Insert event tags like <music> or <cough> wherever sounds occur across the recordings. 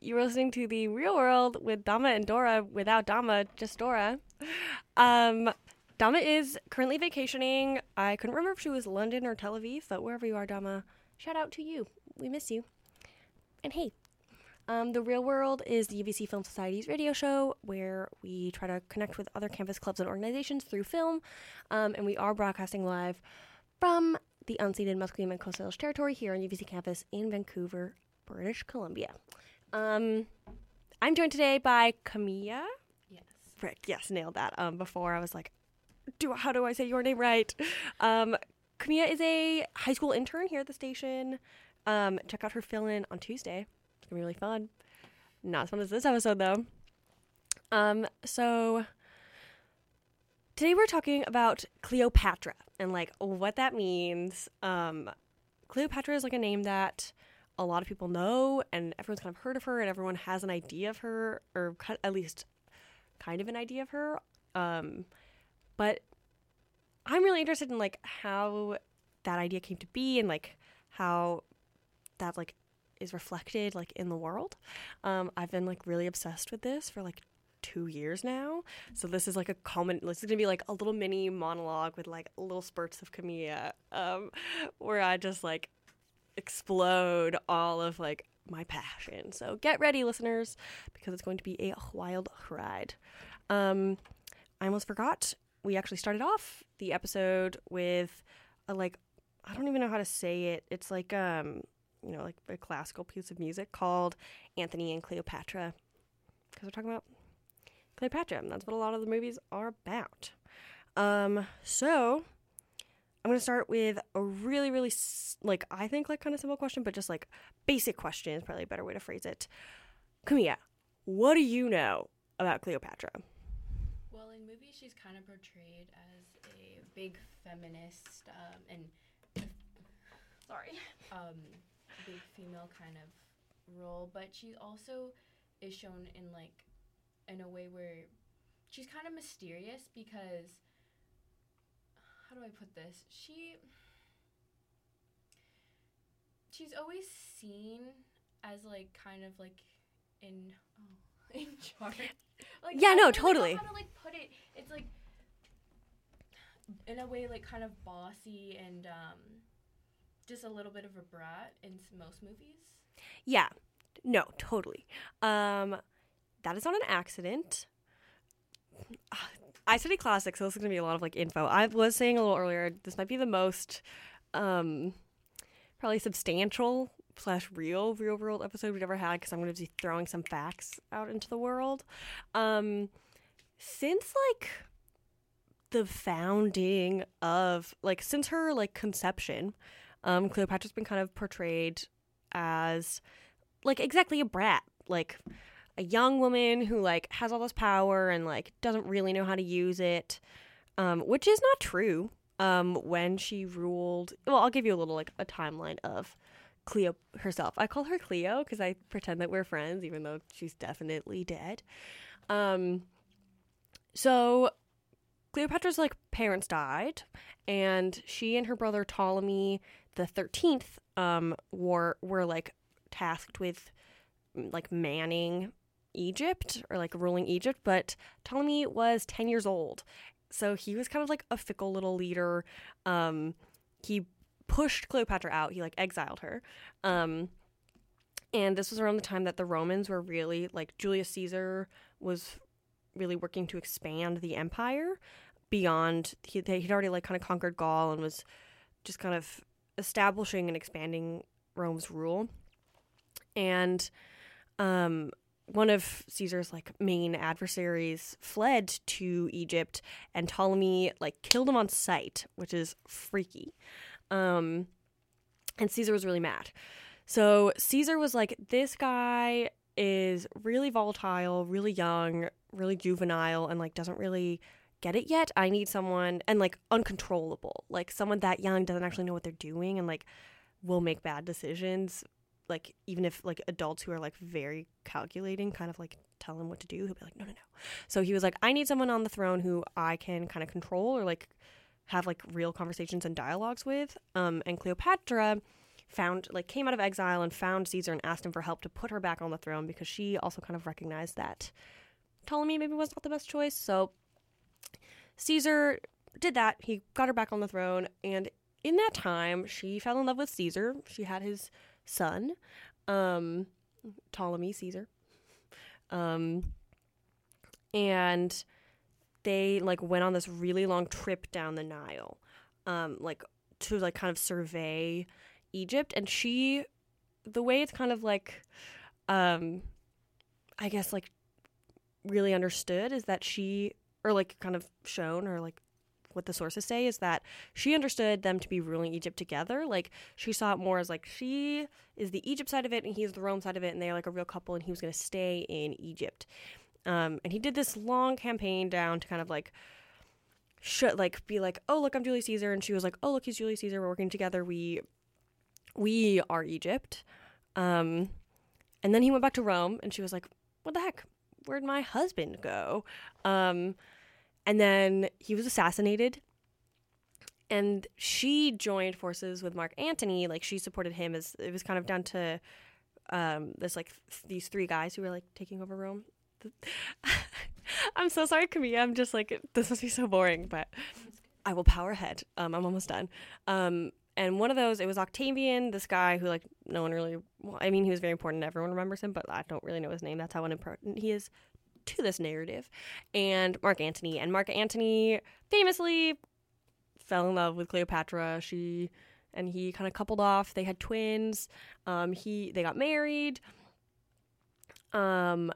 You're listening to the real world with Dama and Dora without Dama, just Dora. Um, Dama is currently vacationing. I couldn't remember if she was London or Tel Aviv, but wherever you are, Dama, shout out to you. We miss you. And hey, um, the Real World is the UBC Film Society's radio show where we try to connect with other campus clubs and organizations through film. Um, and we are broadcasting live from the unceded Musqueam and Coast Salish territory here on UBC campus in Vancouver, British Columbia. Um, I'm joined today by Kamiya. Yes. Frick, yes, nailed that. Um, before I was like, do how do I say your name right? Um, Kamiya is a high school intern here at the station. Um, check out her fill in on Tuesday. It's gonna be really fun. Not as fun as this episode though. Um, so today we're talking about Cleopatra and like what that means. Um, Cleopatra is like a name that a lot of people know and everyone's kind of heard of her and everyone has an idea of her or at least kind of an idea of her. Um, but I'm really interested in like how that idea came to be and like how that like is reflected like in the world. Um, I've been like really obsessed with this for like two years now. So this is like a common. This is gonna be like a little mini monologue with like little spurts of Kamiya, um, where I just like explode all of like my passion. So get ready, listeners, because it's going to be a wild ride. Um, I almost forgot. We actually started off the episode with a like I don't even know how to say it. It's like um you know like a classical piece of music called Antony and Cleopatra because we're talking about Cleopatra and that's what a lot of the movies are about. Um so I'm going to start with a really really like I think like kind of simple question but just like basic question is probably a better way to phrase it. Kamiya, what do you know about Cleopatra? Well, in movies, she's kind of portrayed as a big feminist um, and <sighs> Sorry. um, big female kind of role, but she also is shown in like in a way where she's kind of mysterious because how do I put this? She she's always seen as like kind of like in oh <laughs> in charge. Like Yeah, no, don't really know totally. How to like put it? It's like in a way like kind of bossy and um just a little bit of a brat in most movies. Yeah. No, totally. Um that is not an accident. Ah, I study classics, so this is gonna be a lot of like info. I was saying a little earlier, this might be the most um probably substantial slash real real world episode we've ever had because I'm gonna be throwing some facts out into the world. Um since like the founding of like since her like conception, um Cleopatra's been kind of portrayed as like exactly a brat, like a young woman who like has all this power and like doesn't really know how to use it, um, which is not true. Um, when she ruled, well, I'll give you a little like a timeline of Cleo herself. I call her Cleo because I pretend that we're friends, even though she's definitely dead. Um, so Cleopatra's like parents died, and she and her brother Ptolemy the thirteenth um were were like tasked with like manning Egypt or like ruling Egypt, but Ptolemy was 10 years old. So he was kind of like a fickle little leader. Um he pushed Cleopatra out. He like exiled her. Um and this was around the time that the Romans were really like Julius Caesar was really working to expand the empire beyond he he'd already like kind of conquered Gaul and was just kind of establishing and expanding Rome's rule. And um, one of Caesar's like main adversaries fled to Egypt, and Ptolemy like killed him on sight, which is freaky. Um, and Caesar was really mad. So Caesar was like, "This guy is really volatile, really young, really juvenile, and like doesn't really." get it yet i need someone and like uncontrollable like someone that young doesn't actually know what they're doing and like will make bad decisions like even if like adults who are like very calculating kind of like tell him what to do he'll be like no no no so he was like i need someone on the throne who i can kind of control or like have like real conversations and dialogues with um and cleopatra found like came out of exile and found Caesar and asked him for help to put her back on the throne because she also kind of recognized that Ptolemy maybe was not the best choice. So Caesar did that. He got her back on the throne, and in that time, she fell in love with Caesar. She had his son, um, Ptolemy Caesar, um, and they like went on this really long trip down the Nile, um, like to like kind of survey Egypt. And she, the way it's kind of like, um, I guess like really understood is that she or like kind of shown or like what the sources say is that she understood them to be ruling Egypt together. Like she saw it more as like she is the Egypt side of it and he's the Rome side of it, and they're like a real couple, and he was going to stay in Egypt. Um, and he did this long campaign down to kind of like should like be like, oh look, I'm Julius Caesar, and she was like, oh look, he's Julius Caesar. We're working together. We we are Egypt. Um, and then he went back to Rome, and she was like, what the heck? Where'd my husband go? Um, and then he was assassinated. And she joined forces with Mark Antony. Like she supported him as it was kind of down to um, this like th- these three guys who were like taking over Rome. <laughs> I'm so sorry, Kamiya. I'm just like this must be so boring, but I will power ahead. Um, I'm almost done. Um, and one of those, it was Octavian, this guy who like no one really. Well, I mean, he was very important. Everyone remembers him, but I don't really know his name. That's how unimportant he is to this narrative. And Mark Antony, and Mark Antony famously fell in love with Cleopatra. She and he kind of coupled off. They had twins. Um, he they got married. Um,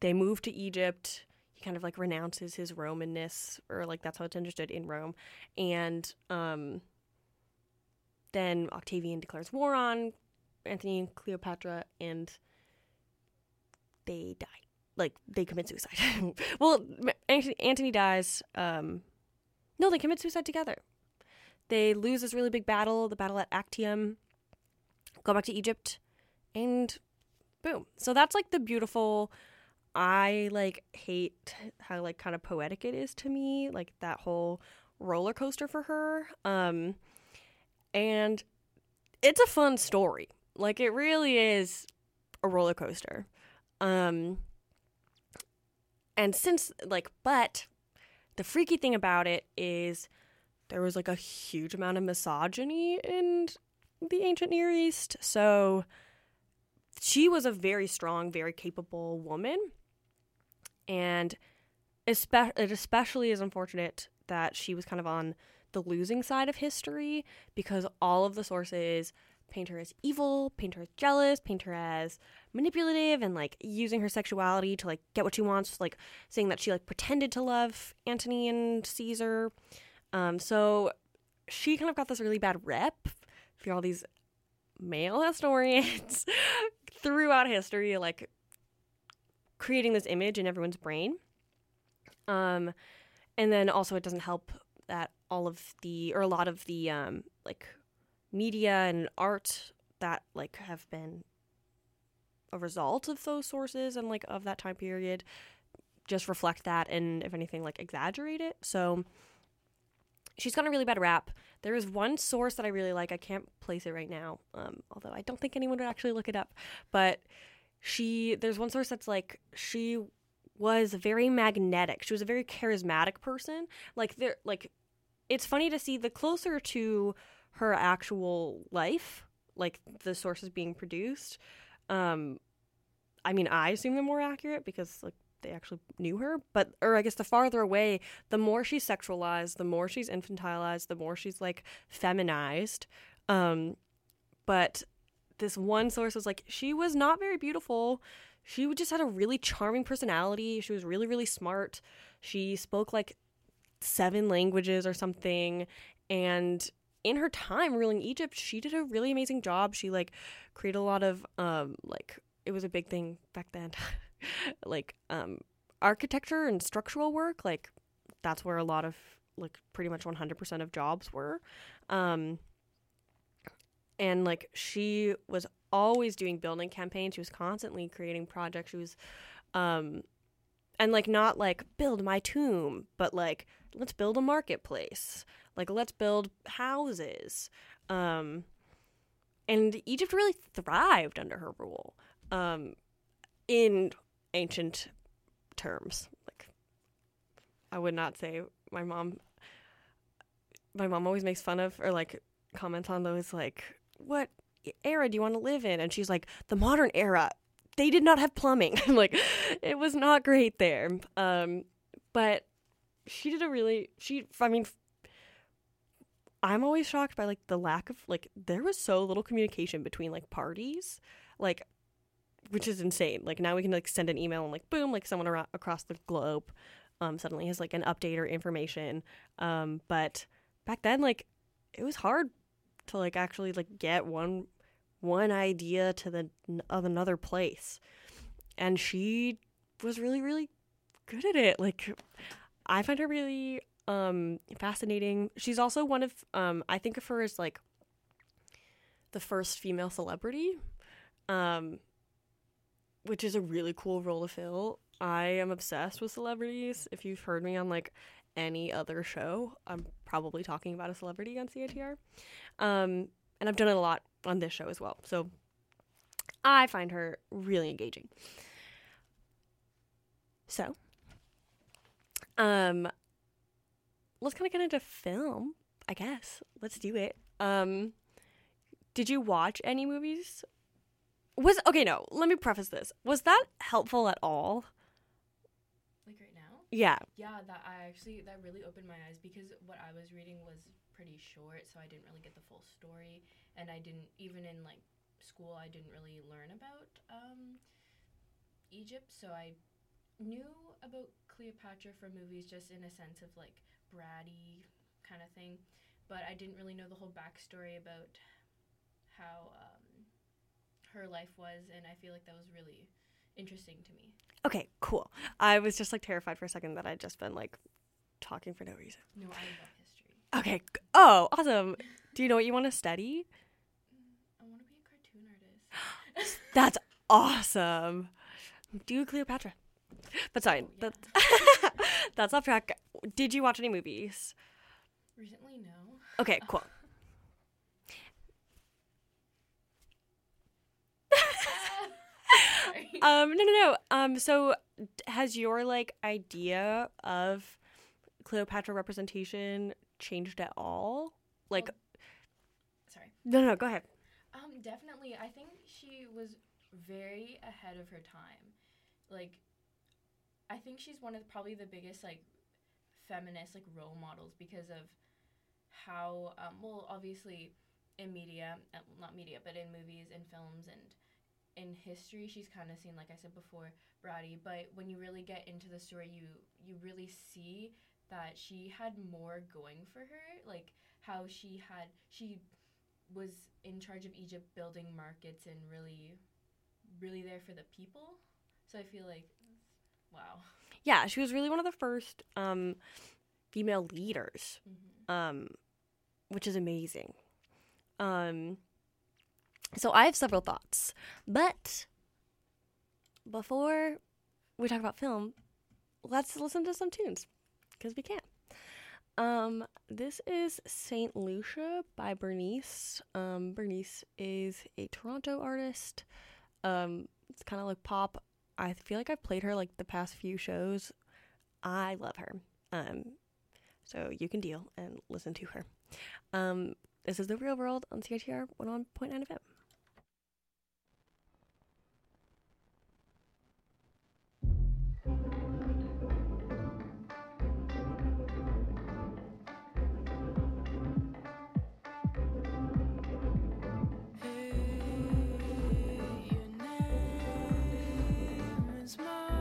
they moved to Egypt. He kind of like renounces his Romanness, or like that's how it's understood in Rome. And um, then Octavian declares war on Antony and Cleopatra, and they die. Like they commit suicide. <laughs> well, Antony dies. Um, no, they commit suicide together. They lose this really big battle, the battle at Actium. Go back to Egypt, and boom. So that's like the beautiful I like hate how like kind of poetic it is to me, like that whole roller coaster for her. Um and it's a fun story. Like it really is a roller coaster. Um and since like but the freaky thing about it is there was like a huge amount of misogyny in the ancient Near East. So she was a very strong, very capable woman and it especially is unfortunate that she was kind of on the losing side of history because all of the sources paint her as evil, paint her as jealous, paint her as manipulative and like using her sexuality to like get what she wants, like saying that she like pretended to love Antony and Caesar. Um, so she kind of got this really bad rep for all these male <laughs> historians throughout history, like creating this image in everyone's brain. Um, and then also it doesn't help that all of the or a lot of the um, like media and art that like have been a result of those sources and like of that time period just reflect that and if anything like exaggerate it. So she's got a really bad rap. There is one source that I really like. I can't place it right now, um, although I don't think anyone would actually look it up. But she there's one source that's like she was very magnetic. She was a very charismatic person. Like there like it's funny to see the closer to her actual life, like the sources being produced. Um I mean, I assume they're more accurate because like they actually knew her, but or I guess the farther away, the more she's sexualized, the more she's infantilized, the more she's like feminized. Um but this one source was like she was not very beautiful. She just had a really charming personality. She was really really smart. She spoke like seven languages or something and in her time ruling Egypt, she did a really amazing job. She like created a lot of um like it was a big thing back then. <laughs> like um architecture and structural work, like that's where a lot of like pretty much 100% of jobs were. Um and like she was always doing building campaigns she was constantly creating projects she was um and like not like build my tomb but like let's build a marketplace like let's build houses um and Egypt really thrived under her rule. Um, in ancient terms, like I would not say my mom. My mom always makes fun of or like comments on those like what era do you want to live in? And she's like the modern era. They did not have plumbing. <laughs> like it was not great there. Um, but she did a really she. I mean, I'm always shocked by like the lack of like there was so little communication between like parties, like which is insane. Like now we can like send an email and like boom, like someone across the globe um suddenly has like an update or information. Um but back then like it was hard to like actually like get one one idea to the of another place. And she was really really good at it. Like I find her really um fascinating. She's also one of um I think of her as like the first female celebrity. Um which is a really cool role to fill. I am obsessed with celebrities. If you've heard me on like any other show, I'm probably talking about a celebrity on CITR. Um and I've done it a lot on this show as well. So I find her really engaging. So, um, let's kind of get into film, I guess. Let's do it. Um, did you watch any movies? Was okay. No, let me preface this. Was that helpful at all? Like right now? Yeah. Yeah, that I actually that really opened my eyes because what I was reading was pretty short, so I didn't really get the full story, and I didn't even in like school I didn't really learn about um, Egypt, so I knew about Cleopatra from movies just in a sense of like bratty kind of thing, but I didn't really know the whole backstory about how um, her life was, and I feel like that was really interesting to me. Okay. Cool. I was just like terrified for a second that I'd just been like talking for no reason. No, I love history. Okay. g- Oh, awesome. Do you know what you want to study? I want to be a cartoon artist. <gasps> That's awesome. Do Cleopatra. But sorry, Oh, yeah. that's <laughs> that's off track. Did you watch any movies? Recently, no. Okay, <laughs> cool. <laughs> Um, no, no, no. Um, so has your like idea of Cleopatra representation changed at all? Like, Sorry. no, no, no, go ahead. Um, definitely. I think she was very ahead of her time. Like, I think she's one of the, probably the biggest like feminist like role models because of how um, well obviously in media, uh, not media, but in movies and films and in history, she's kind of seen like I said before, bratty. But when you really get into the story, you you really see that she had more going for her. Like how she had she was in charge of Egypt building markets and really really there for the people. So I feel like wow. Yeah, she was really one of the first um female leaders. hmm um, which is amazing. Um, so I have several thoughts, but before we talk about film, let's listen to some tunes because we can. Um, this is Saint Lucia by Bernice. Um, Bernice is a Toronto artist. Um, it's kind of like pop. I feel like I've played her like the past few shows. I love her. Um, so you can deal and listen to her. Um, this is the real world on CITR 101.9 FM. Is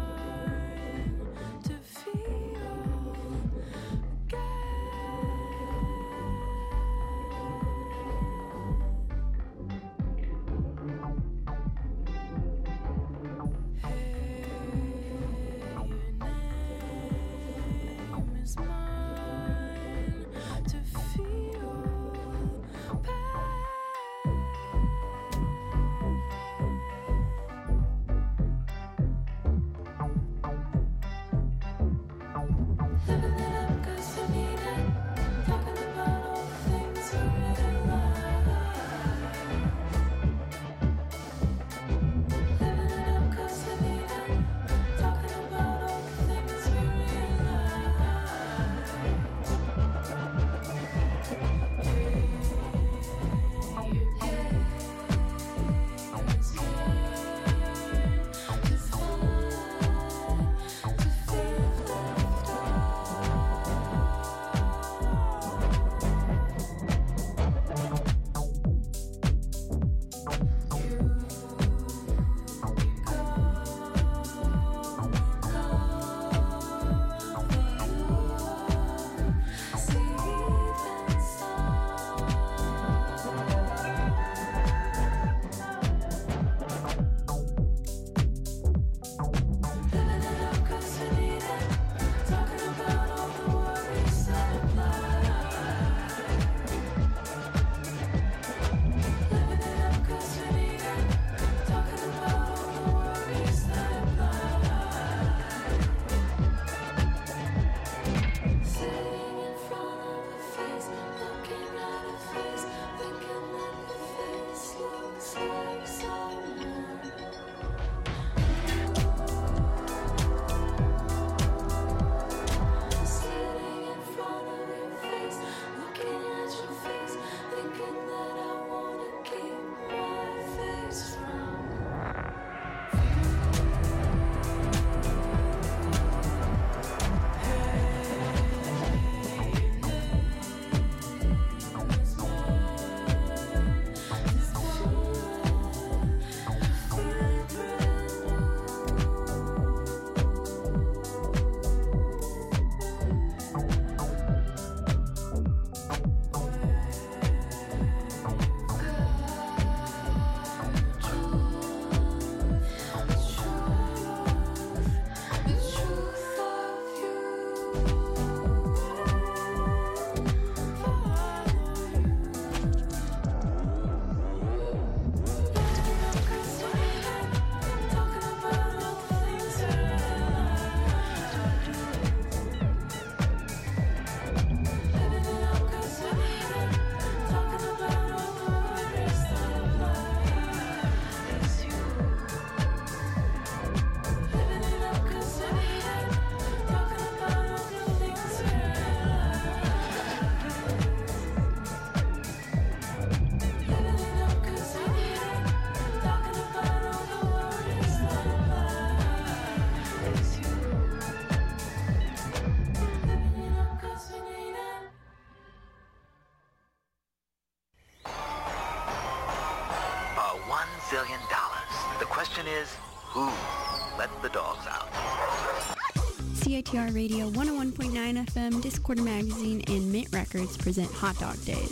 Radio 101.9 FM, Discorder Magazine, and Mint Records present Hot Dog Days.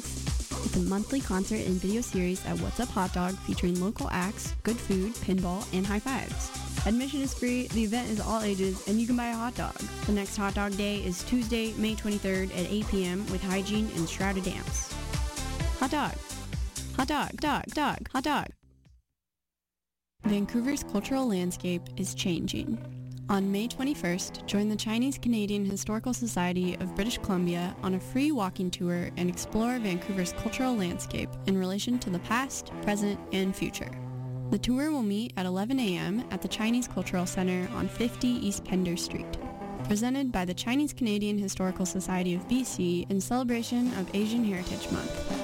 It's a monthly concert and video series at What's Up Hot Dog featuring local acts, good food, pinball, and high fives. Admission is free, the event is all ages, and you can buy a hot dog. The next Hot Dog Day is Tuesday, May 23rd at 8 p.m. with Hygiene and Shrouded Dance. Hot dog. Hot dog, dog, dog, hot dog. Vancouver's cultural landscape is changing. On May 21st, join the Chinese Canadian Historical Society of British Columbia on a free walking tour and explore Vancouver's cultural landscape in relation to the past, present, and future. The tour will meet at 11 a.m. at the Chinese Cultural Center on 50 East Pender Street. Presented by the Chinese Canadian Historical Society of BC in celebration of Asian Heritage Month.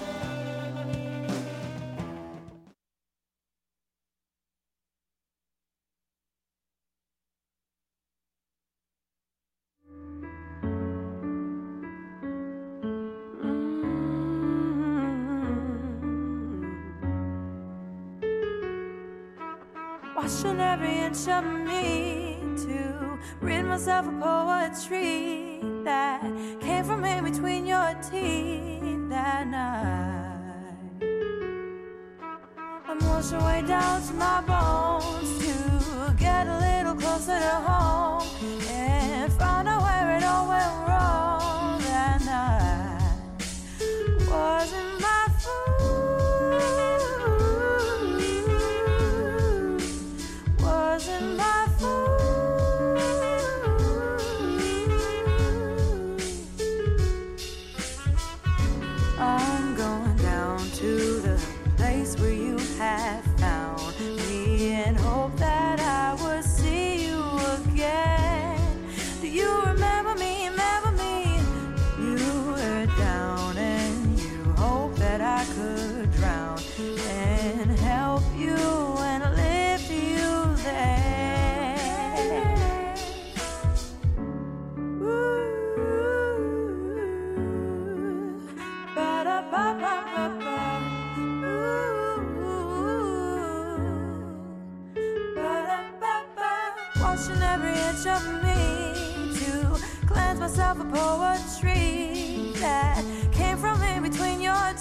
Down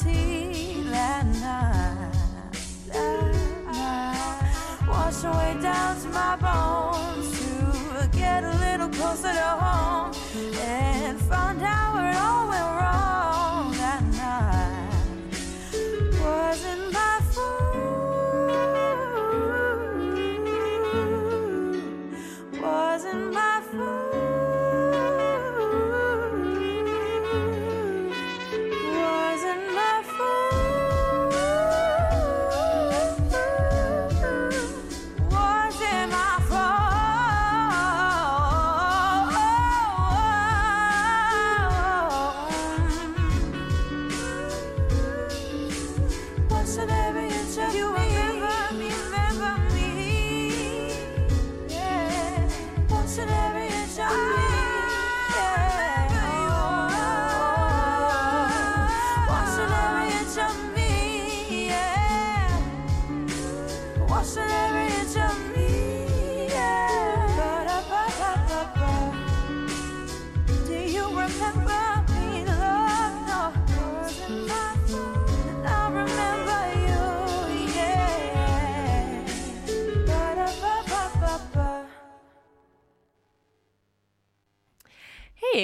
that night. Wash away down to my bones to get a little closer to home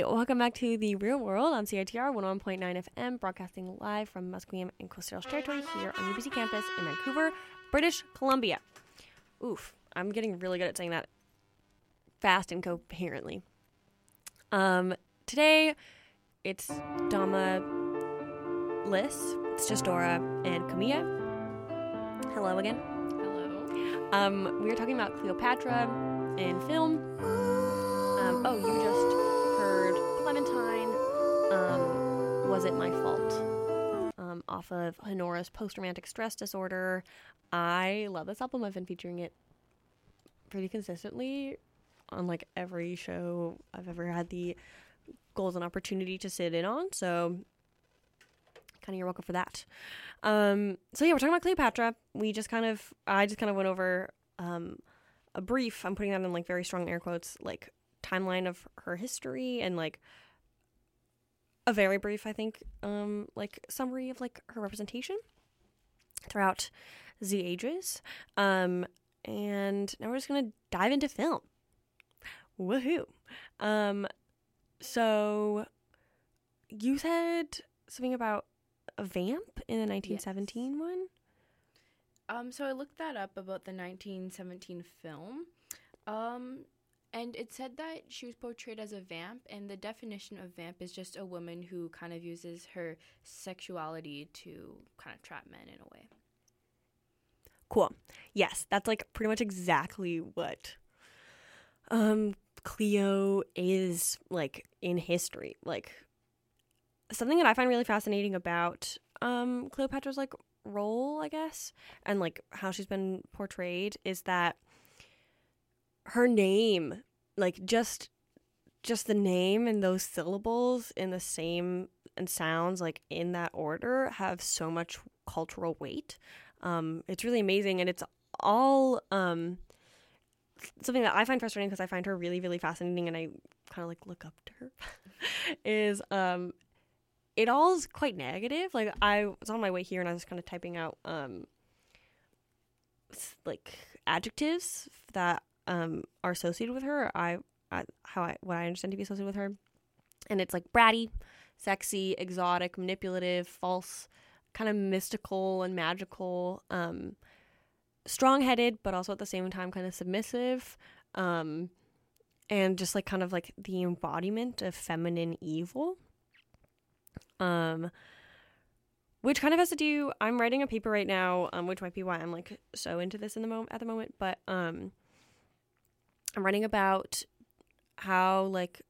Hey, welcome back to the Real World on CITR 101.9 FM, broadcasting live from Musqueam and Coast Salish Territory here on UBC campus in Vancouver, British Columbia. Oof, I'm getting really good at saying that fast and coherently. Um, today it's Dama, Liz, it's just Dora and Kamiya. Hello again. Hello. Um, we were talking about Cleopatra in film. Um, oh, you just Clementine. Um, was it my fault? Um, off of Honora's post-romantic stress disorder. I love this album. I've been featuring it pretty consistently on like every show I've ever had the golden opportunity to sit in on. So kind of you're welcome for that. Um, so yeah, we're talking about Cleopatra. We just kind of, I just kind of went over um, a brief. I'm putting that in like very strong air quotes, like timeline of her history and like a very brief, I think, um, like summary of like her representation throughout the ages. Um, and now we're just gonna dive into film. Woohoo! Um, so you said something about a vamp in the 1917 one. Um, so I looked that up about the 1917 film. Um, and it said that she was portrayed as a vamp, and the definition of vamp is just a woman who kind of uses her sexuality to kind of trap men in a way. Cool. Yes, that's like pretty much exactly what um Cleo is like in history. Like something that I find really fascinating about um Cleopatra's like role, I guess, and like how she's been portrayed is that her name, like just just the name and those syllables in the same and sounds like in that order have so much cultural weight. Um, it's really amazing, and it's all um, something that I find frustrating because I find her really, really fascinating, and I kind of like look up to her. <laughs> is um, it all is quite negative. Like I was on my way here, and I was kind of typing out um, like adjectives that um are associated with her. I, I how I what I understand to be associated with her, and it's like bratty, sexy, exotic, manipulative, false, kind of mystical and magical, um, strong-headed, but also at the same time kind of submissive, um, and just like kind of like the embodiment of feminine evil. Um, which kind of has to do. I'm writing a paper right now, um, which might be why I'm like so into this in the moment at the moment, but um, I'm writing about how like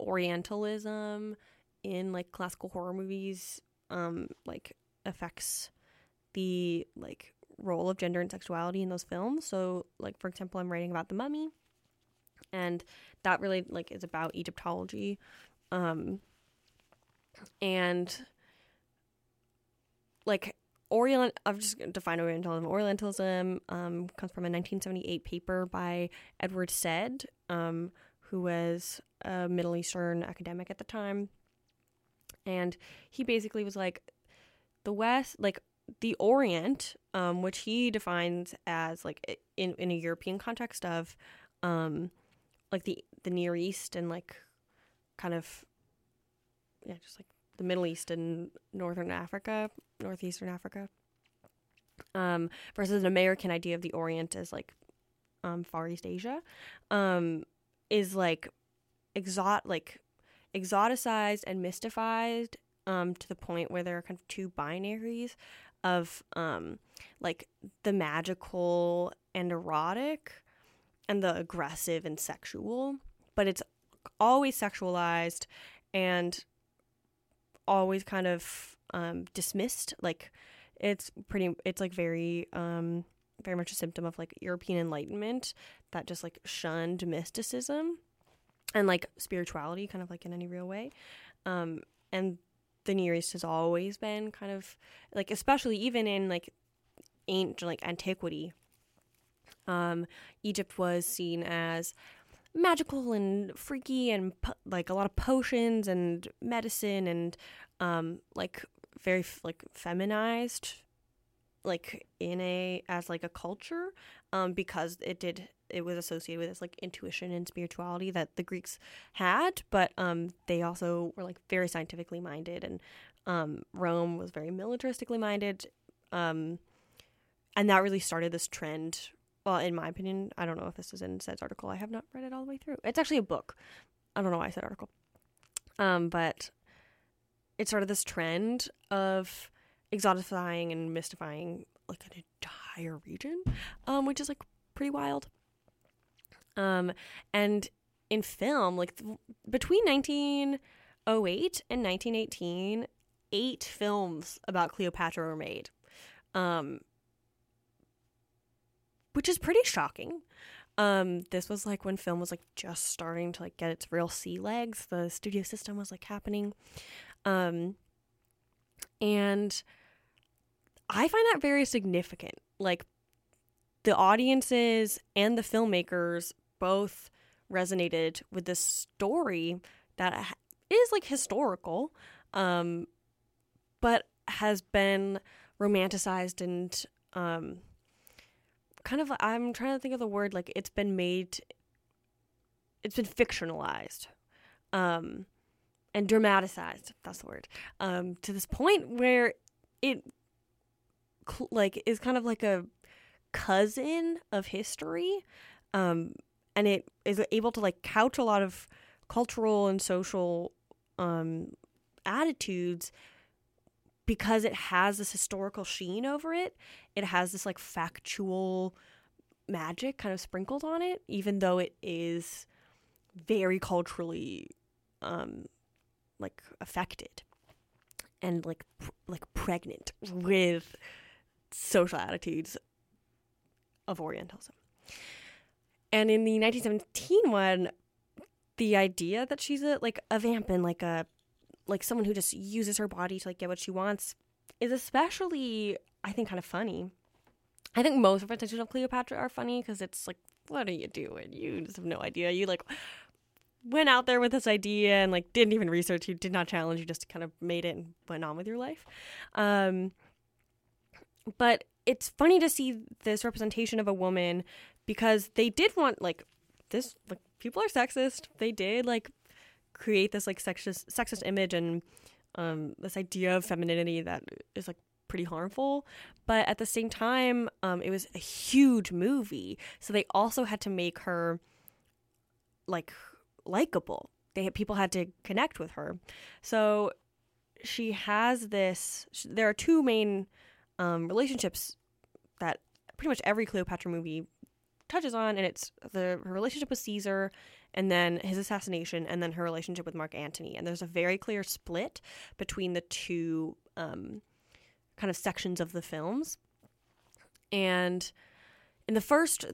Orientalism in like classical horror movies um like affects the like role of gender and sexuality in those films. So like for example, I'm writing about The Mummy and that really like is about Egyptology. Um and like Orient I've just going defined Orientalism. Orientalism um, comes from a 1978 paper by Edward Said, um, who was a Middle Eastern academic at the time. And he basically was like, the West, like the Orient, um, which he defines as like in, in a European context of um, like the, the Near East and like kind of, yeah, just like the Middle East and Northern Africa, Northeastern Africa, um, versus an American idea of the Orient as like um, Far East Asia, um, is like exot like exoticized and mystified um, to the point where there are kind of two binaries of um, like the magical and erotic and the aggressive and sexual, but it's always sexualized and always kind of um, dismissed. Like it's pretty, it's like very, um, very much a symptom of like European Enlightenment that just like shunned mysticism and like spirituality, kind of like in any real way. Um, and the Near East has always been kind of like, especially even in like ancient like antiquity. Um, Egypt was seen as magical and freaky and po- like a lot of potions and medicine and um like very like feminized like in a as like a culture um because it did it was associated with this like intuition and spirituality that the Greeks had but um they also were like very scientifically minded and um Rome was very militaristically minded um and that really started this trend well in my opinion i don't know if this is in Said's article. I have not read it all the way through. It's actually a book. I don't know why i said article. Um but it started this trend of exotifying and mystifying like an entire region um which is like pretty wild. Um and in film like th- between 1908 and 1918 eight films about cleopatra were made. Um which is pretty shocking. Um, this was like when film was like just starting to like get its real sea legs. The studio system was like happening. Um, and I find that very significant. Like the audiences and the filmmakers both resonated with this story that is like historical, um, but has been romanticized and um, kind of. I'm trying to think of the word like it's been made. It's been fictionalized, um, and dramatized. That's the word. Um, to this point where it cl- like is kind of like a cousin of history um and it is able to like couch a lot of cultural and social um attitudes because it has this historical sheen over it it has this like factual magic kind of sprinkled on it even though it is very culturally um like affected and like pr- like pregnant with social attitudes of Orientalism. And in the 1917 one, the idea that she's a like a vamp and like a like someone who just uses her body to like get what she wants is especially I think kind of funny. I think most representations of Cleopatra are funny because it's like, what are you doing? You just have no idea. You like went out there with this idea and like didn't even research. You did not challenge. You just kind of made it and went on with your life. Um, but it's funny to see this representation of a woman because they did want like this like people are sexist they did like create this like sexist sexist image and um this idea of femininity that is like pretty harmful. But at the same time um it was a huge movie. So they also had to make her like likable. They had, people had to connect with her. So she has this sh- there are two main um, relationships that pretty much every Cleopatra movie touches on, and it's the her relationship with Caesar, and then his assassination, and then her relationship with Mark Antony. And there's a very clear split between the two um, kind of sections of the films. And in the first,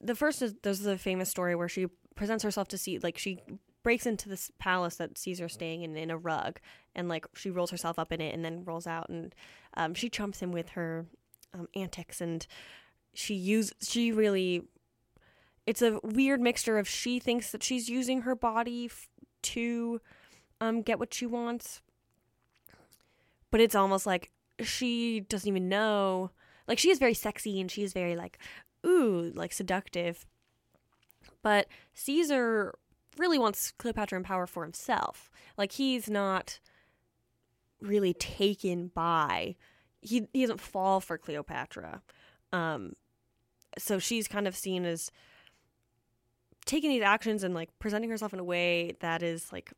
the first is there's the famous story where she presents herself to see like she breaks into this palace that Caesar's staying in in a rug, and like she rolls herself up in it, and then rolls out, and um, she chumps him with her um, antics, and she use she really. It's a weird mixture of she thinks that she's using her body f- to um, get what she wants, but it's almost like she doesn't even know. Like she is very sexy and she is very like ooh like seductive, but Caesar really wants Cleopatra in power for himself. Like he's not really taken by he he doesn't fall for Cleopatra. Um so she's kind of seen as taking these actions and like presenting herself in a way that is like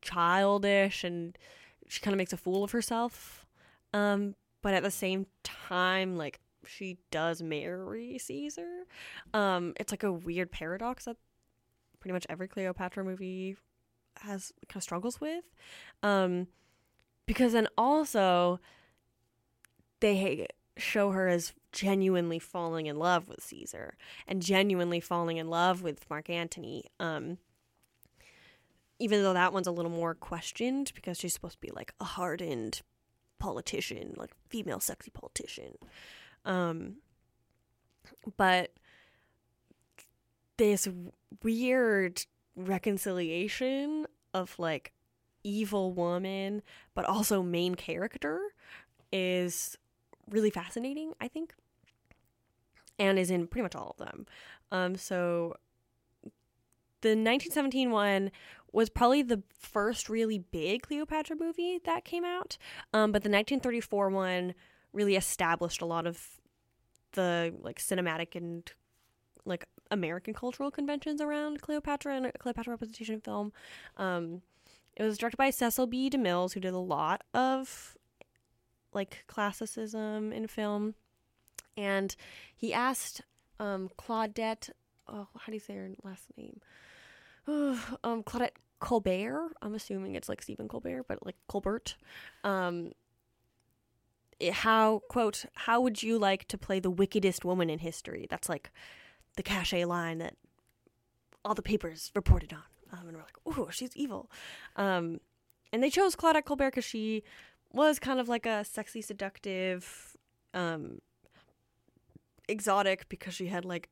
childish and she kind of makes a fool of herself. Um but at the same time like she does marry Caesar. Um it's like a weird paradox that pretty much every Cleopatra movie has kind of struggles with. Um, because then also they show her as genuinely falling in love with Caesar and genuinely falling in love with Mark Antony. Um, even though that one's a little more questioned because she's supposed to be like a hardened politician, like female sexy politician. Um, but this weird reconciliation of like evil woman but also main character is really fascinating i think and is in pretty much all of them um so the 1917 one was probably the first really big cleopatra movie that came out um but the 1934 one really established a lot of the like cinematic and like American cultural conventions around Cleopatra and Cleopatra representation film. Um, it was directed by Cecil B. DeMills, who did a lot of like classicism in film, and he asked um, Claudette. Oh, how do you say her last name? <sighs> um, Claudette Colbert. I'm assuming it's like Stephen Colbert, but like Colbert. Um, how quote How would you like to play the wickedest woman in history? That's like the cachet line that all the papers reported on. Um, and we're like, oh, she's evil. Um, and they chose Claudette Colbert because she was kind of like a sexy, seductive, um, exotic because she had like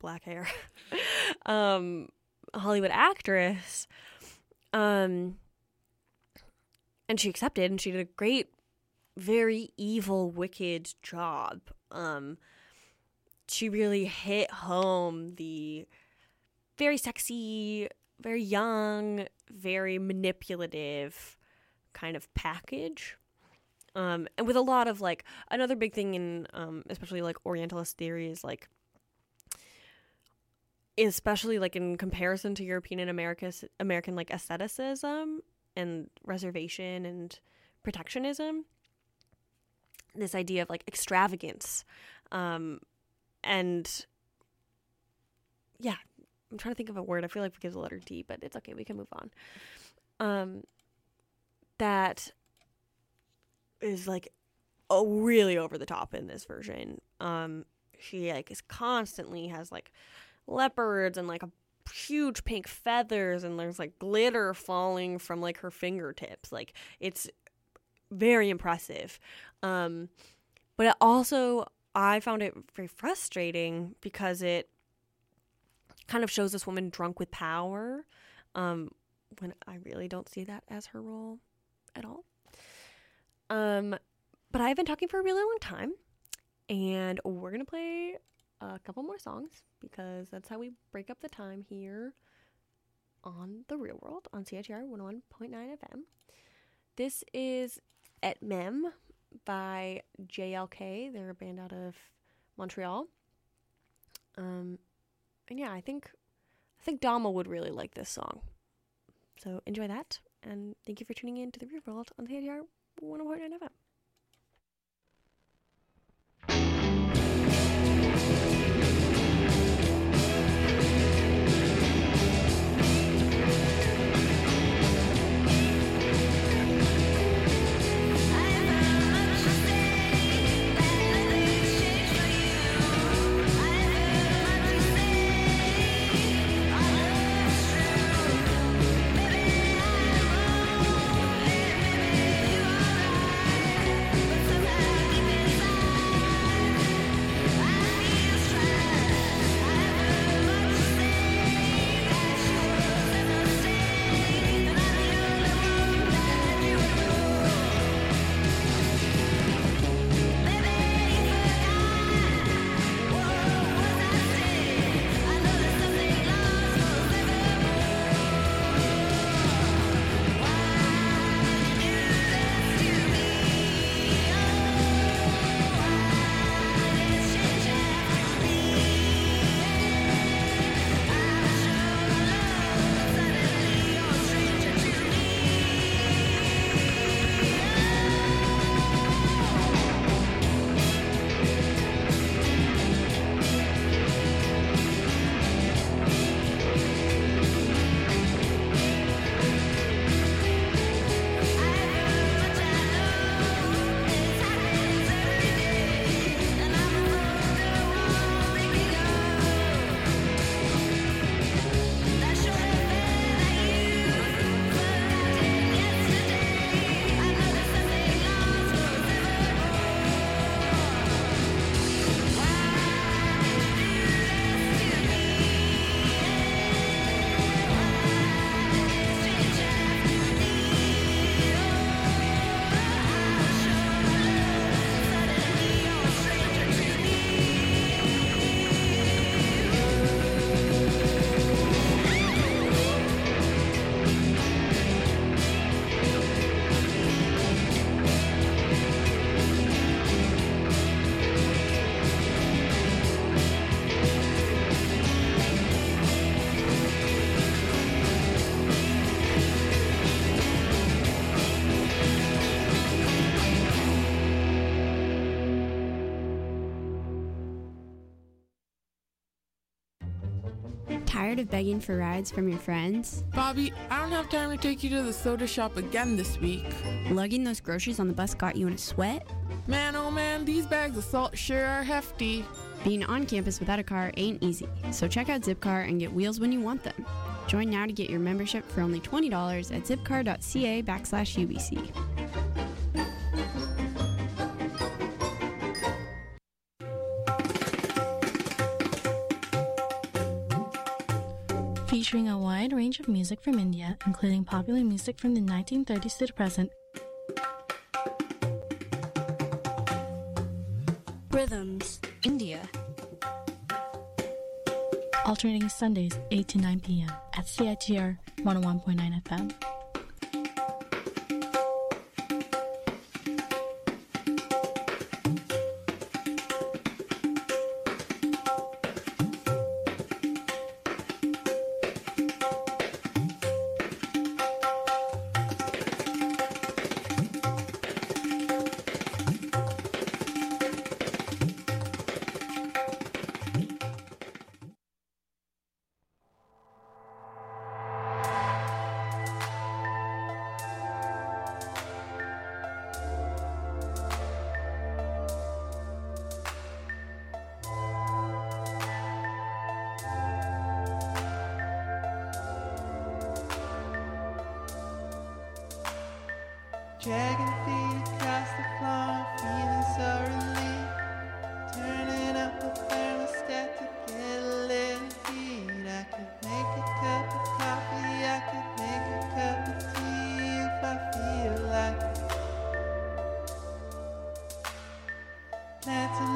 black hair. <laughs> um, Hollywood actress. Um, and she accepted, and she did a great, very evil, wicked job. Um, she really hit home the very sexy, very young, very manipulative kind of package. Um, and with a lot of like another big thing in um, especially like Orientalist theory is like especially like in comparison to European and American American like aestheticism and reservation and protectionism. This idea of like extravagance, um, and yeah, I'm trying to think of a word. I feel like it gives a letter D, but it's okay. We can move on. Um, that is like oh really over the top in this version. Um, she like is constantly has like leopards and like a huge pink feathers and there's like glitter falling from like her fingertips. Like it's very impressive. Um, but it also I found it very frustrating because it kind of shows this woman drunk with power. Um, when I really don't see that as her role at all. Um, but I've been talking for a really long time, and we're gonna play a couple more songs because that's how we break up the time here on the real world on CITR 101.9 FM. This is Et Mem by JLK. They're a band out of Montreal. Um, and yeah, I think I think Dama would really like this song. So enjoy that, and thank you for tuning in to the real world on CITR 101.9 FM. Tired of begging for rides from your friends? Bobby, I don't have time to take you to the soda shop again this week. Lugging those groceries on the bus got you in a sweat? Man, oh man, these bags of salt sure are hefty. Being on campus without a car ain't easy, so check out Zipcar and get wheels when you want them. Join now to get your membership for only $20 at zipcar.ca backslash UBC. range of music from India, including popular music from the 1930s to the present. Rhythms India Alternating Sundays, 8 to 9 p.m. at CITR 101.9 FM. That's a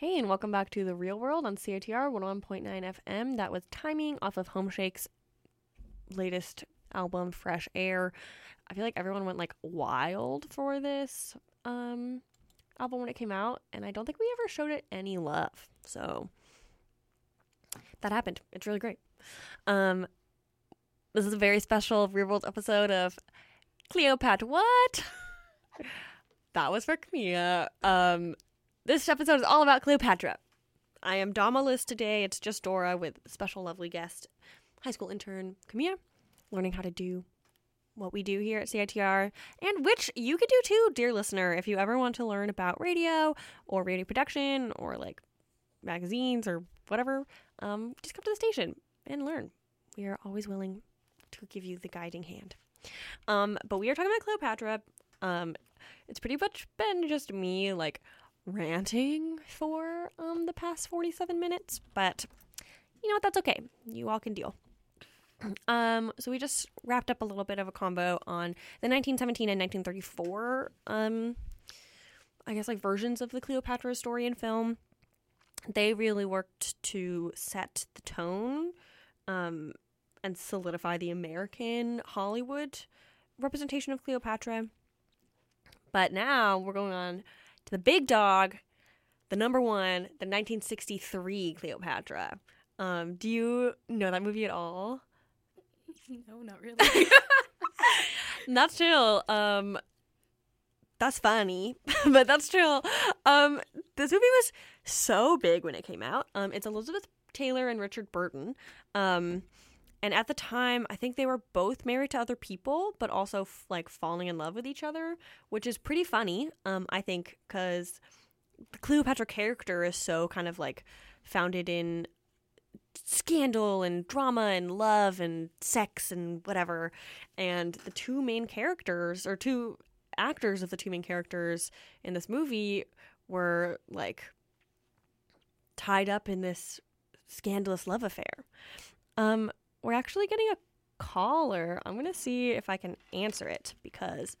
Hey, and welcome back to The Real World on CITR 101.9 FM. That was timing off of Homeshake's latest album, Fresh Air. I feel like everyone went like wild for this um, album when it came out, and I don't think we ever showed it any love. So that happened. It's really great. Um, this is a very special Real World episode of Cleopatra What? <laughs> that was for Kamiya. Um, this episode is all about Cleopatra. I am Dama Liz today. It's just Dora with special lovely guest, high school intern Kamiya, learning how to do what we do here at CITR, and which you could do too, dear listener, if you ever want to learn about radio or radio production or like magazines or whatever. Um, just come to the station and learn. We are always willing to give you the guiding hand. Um, but we are talking about Cleopatra. Um, it's pretty much been just me like ranting for um the past 47 minutes, but you know what? That's okay. You all can deal. <clears throat> Um, so we just wrapped up a little bit of a combo on the 1917 and 1934, um, I guess like versions of the Cleopatra story in film. They really worked to set the tone, um, and solidify the American Hollywood representation of Cleopatra. But now we're going on to the big dog, the number one, the 1963 Cleopatra. Um, do you know that movie at all? No, not really. <laughs> <laughs> That's chill. Um, that's funny, <laughs> but that's chill. Um, this movie was so big when it came out. Um, it's Elizabeth Taylor and Richard Burton. Um, and at the time, I think they were both married to other people, but also f- like falling in love with each other, which is pretty funny. Um, I think because the Cleopatra character is so kind of like founded in scandal and drama and love and sex and whatever. And the two main characters, or two actors of the two main characters in this movie, were like tied up in this scandalous love affair. Um, we're actually getting a caller. I'm gonna see if I can answer it because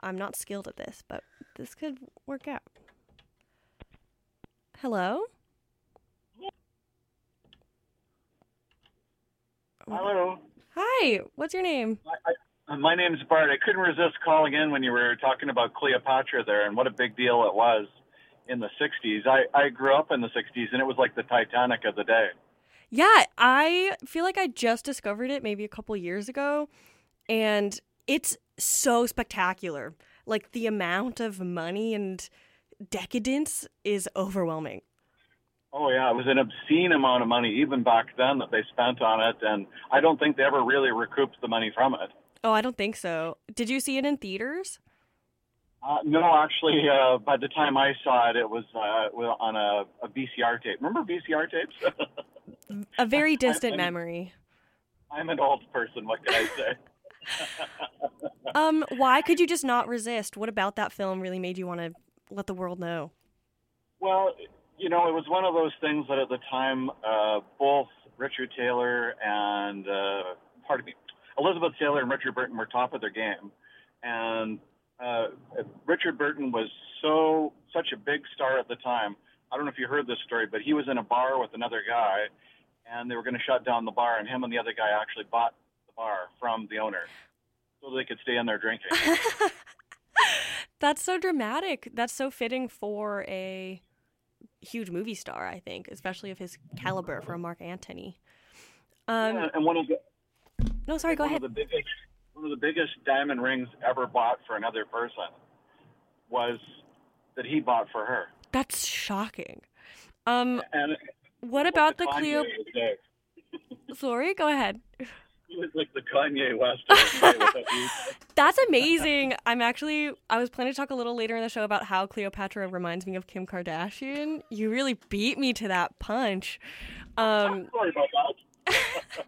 I'm not skilled at this, but this could work out. Hello? Hello. Hi, what's your name? Uh, My is Bart. I couldn't resist calling in when you were talking about Cleopatra there and what a big deal it was in the 60s. I, I grew up in the 60s and it was like the Titanic of the day. Yeah, I feel like I just discovered it maybe a couple years ago, and it's so spectacular. Like the amount of money and decadence is overwhelming. Oh, yeah. It was an obscene amount of money even back then that they spent on it. And I don't think they ever really recouped the money from it. Oh, I don't think so. Did you see it in theaters? Uh, no, actually, uh, by the time I saw it, it was uh, on a, a VCR tape. Remember VCR tapes? <laughs> A very distant I'm- memory. I'm an old person. What can I say? <laughs> Um, why could you just not resist? What about that film really made you want to let the world know? Well, you know, it was one of those things that at the time, uh, both Richard Taylor and, uh, pardon me, Elizabeth Taylor and Richard Burton were top of their game. And uh, Richard Burton was so, such a big star at the time. I don't know if you heard this story, but he was in a bar with another guy, and they were going to shut down the bar, and him and the other guy actually bought the bar from the owner so they could stay in there drinking. <laughs> That's so dramatic. That's so fitting for a huge movie star, I think, especially of his caliber for a Mark Antony. Um, Yeah, and one of the no, sorry, go one ahead. Of the biggest, one of the biggest diamond rings ever bought for another person was that he bought for her. That's shocking. Um, And what about the Cleo? the <laughs> day. Sorry, go ahead. <laughs> He was like the Kanye West day with that music. That's amazing. I'm actually I was planning to talk a little later in the show about how Cleopatra reminds me of Kim Kardashian. You really beat me to that punch. Um, Sorry about that.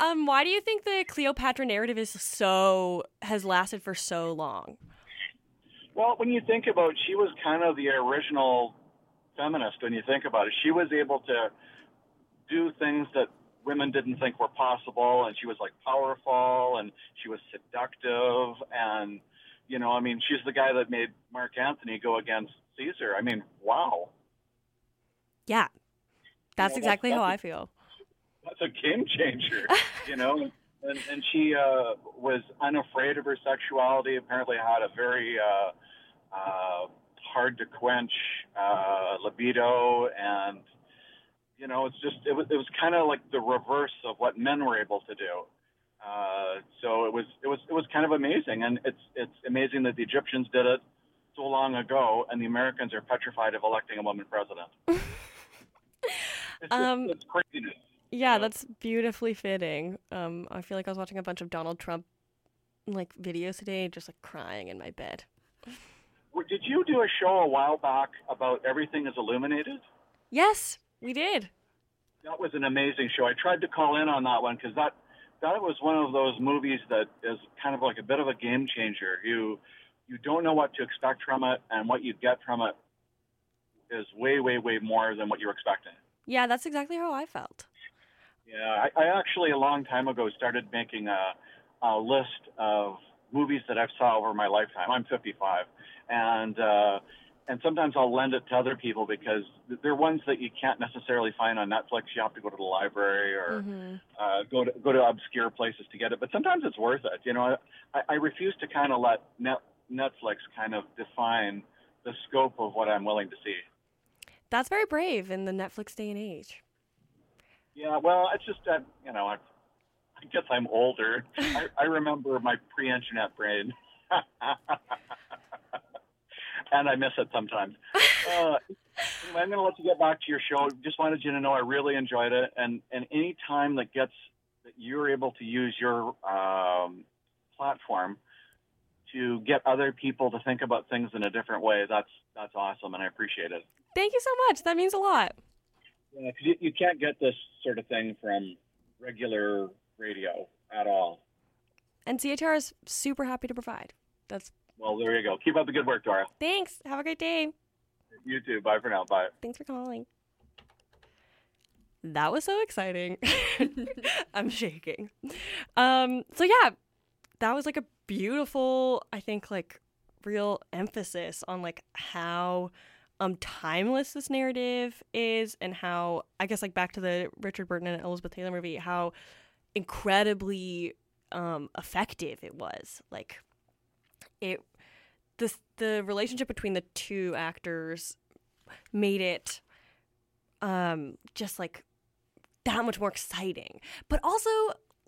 <laughs> um, why do you think the Cleopatra narrative is so has lasted for so long? Well, when you think about it, she was kind of the original feminist when you think about it. She was able to do things that women didn't think were possible and she was like powerful and she was seductive and you know, I mean, she's the guy that made Mark Antony go against Caesar. I mean, wow. Yeah, that's Yeah, exactly that's- how I feel. that's a game changer, <laughs> you know. And, and she uh, was unafraid of her sexuality. Apparently, had a very uh, uh, hard to quench uh, libido, and you know, it's just it was it was kind of like the reverse of what men were able to do. Uh, so it was it was it was kind of amazing, and it's it's amazing that the Egyptians did it so long ago, and the Americans are petrified of electing a woman president. <laughs> It's, just, Um, it's craziness. Yeah, that's beautifully fitting. Um, I feel like I was watching a bunch of Donald Trump like videos today, just like crying in my bed. Did you do a show a while back about everything is illuminated? Yes, we did. That was an amazing show. I tried to call in on that one because that that was one of those movies that is kind of like a bit of a game changer. You you don't know what to expect from it, and what you get from it is way, way, way more than what you're expecting. Yeah, that's exactly how I felt. Yeah, I, I actually a long time ago started making a, a list of movies that I've saw over my lifetime. I'm 55, and uh, and sometimes I'll lend it to other people because they're ones that you can't necessarily find on Netflix. You have to go to the library or Mhm. uh, go to go to obscure places to get it. But sometimes it's worth it. You know, I, I refuse to kind of let Net, Netflix kind of define the scope of what I'm willing to see. That's very brave in the Netflix day and age. Yeah, well, it's just that you know, I, I guess I'm older. <laughs> I, I remember my pre-internet brain, <laughs> and I miss it sometimes. <laughs> Uh, anyway, I'm going to let you get back to your show. Just wanted you to know I really enjoyed it, and and any time that gets that you're able to use your um, platform to get other people to think about things in a different way, that's that's awesome, and I appreciate it. Thank you so much. That means a lot. Yeah, 'cause you, you can't get this sort of thing from regular radio at all. And CITR is super happy to provide. That's Well, there you go. Keep up the good work, Dora. thanks. Have a great day. You too. Bye for now. Bye. Thanks for calling. That was so exciting. <laughs> I'm shaking. Um, so yeah, that was like a beautiful, I think, like real emphasis on like how um timeless this narrative is and how I guess like back to the Richard Burton and Elizabeth Taylor movie, how incredibly um effective it was. Like it the the relationship between the two actors made it um just like that much more exciting. But also,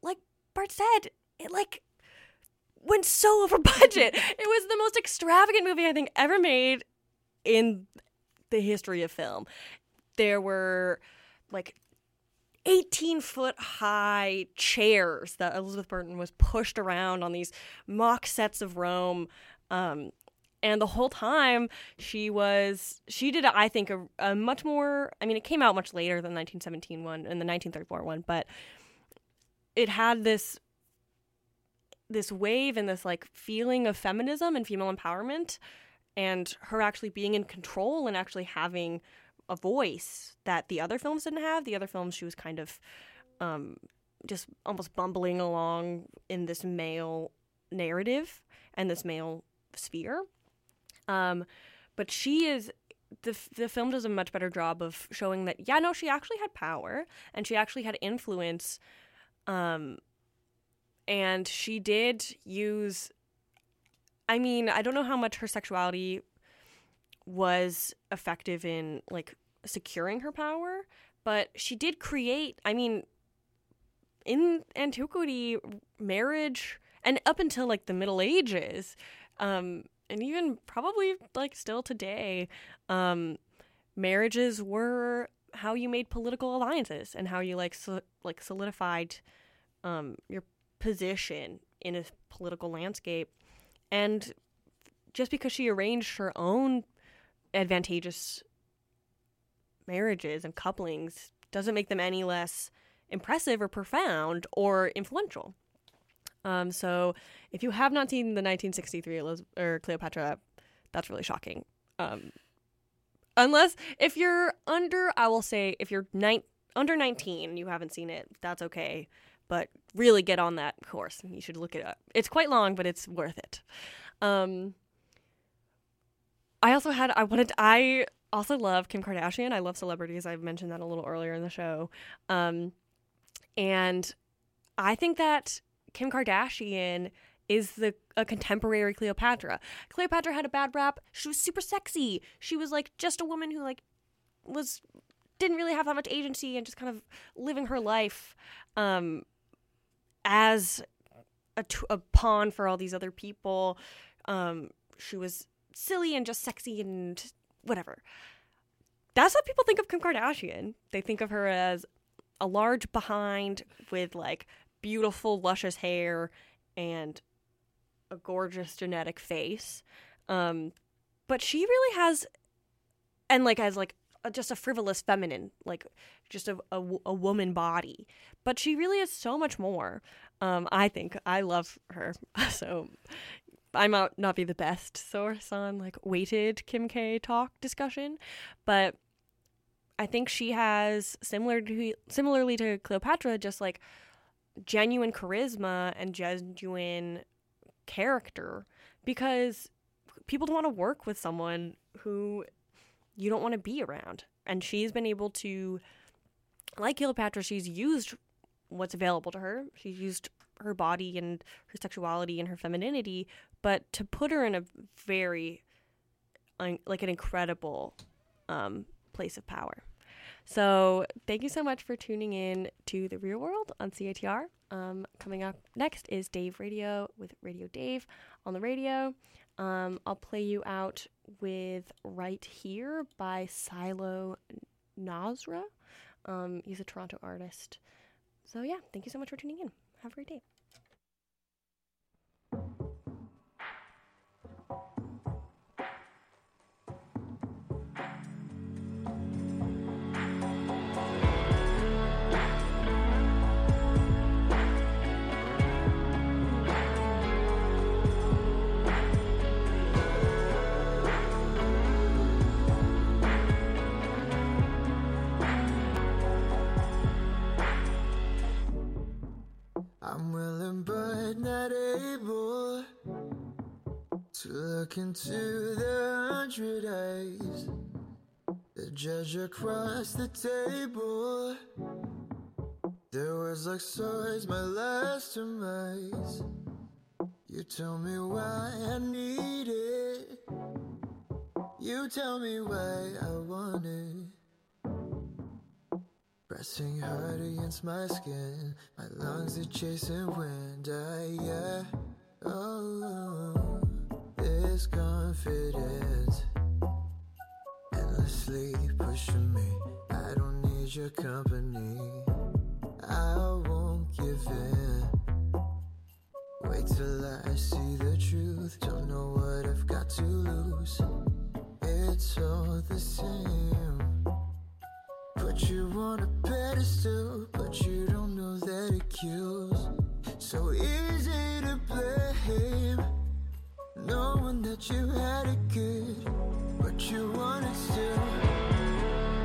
like Bart said, it like went so <laughs> over budget. <laughs> it was the most extravagant movie I think ever made in the history of film. There were like 18 foot high chairs that Elizabeth Burton was pushed around on these mock sets of Rome. Um, and the whole time she was, she did, I think, a, a much more, I mean, it came out much later than the 1917 one and the 1934 one, but it had this this wave and this like feeling of feminism and female empowerment and her actually being in control and actually having a voice that the other films didn't have. The other films she was kind of um, just almost bumbling along in this male narrative and this male sphere. Um, but she is the the film does a much better job of showing that yeah no she actually had power and she actually had influence um and she did use I mean, I don't know how much her sexuality was effective in like securing her power, but she did create, I mean, in antiquity, marriage and up until like the Middle Ages, um and even probably like still today, um marriages were how you made political alliances and how you like so, like solidified um your position in a political landscape. And just because she arranged her own advantageous marriages and couplings doesn't make them any less impressive or profound or influential. Um, so if you have not seen the 1963 Eliz- or Cleopatra, that's really shocking. Um, unless if you're under, I will say if you're nine, under 19, you haven't seen it, that's okay. But really get on that course. You should look it up. It's quite long, but it's worth it. Um, I also had I wanted I also love Kim Kardashian. I love celebrities. I've mentioned that a little earlier in the show. Um, and I think that Kim Kardashian is the a contemporary Cleopatra. Cleopatra had a bad rap. She was super sexy. She was like just a woman who like was didn't really have that much agency and just kind of living her life um, as a, t- a pawn for all these other people. Um, she was silly and just sexy and whatever. That's what people think of Kim Kardashian. They think of her as a large behind with like beautiful, luscious hair and a gorgeous genetic face. Um, but she really has, and like has like a, just a frivolous feminine, like just a a woman body. But she really is so much more. Um, I think I love her. <laughs> So I might not be the best source on like weighted Kim K talk discussion, but I think she has similar to similarly to Cleopatra, just like genuine charisma and genuine character because people don't want to work with someone who you don't want to be around. And she's been able to, like Cleopatra, she's used what's available to her. She's used her body and her sexuality and her femininity, but to put her in a very, like an incredible um, place of power. So thank you so much for tuning in to the real world on CITR. Um, coming up next is Dave Radio with Radio Dave on the radio. Um, I'll play you out with Right Here by Silo Nasra. Um, he's a Toronto artist. So yeah, thank you so much for tuning in. Have a great day. Into the hundred eyes. The judge across the table. There was like swords, my last demise. You tell me why I need it. You tell me why I want it. Pressing hard against my skin, my lungs are chasing wind. I, yeah, oh, this confidence endlessly pushing me. I don't need your company. I won't give in. Wait till I see the truth. Don't know what I've got to lose. It's all the same. Put you on a pedestal, but you don't know that it kills. So easy knowing that you had it good, but you wanted still.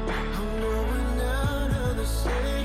I'm going out of the city.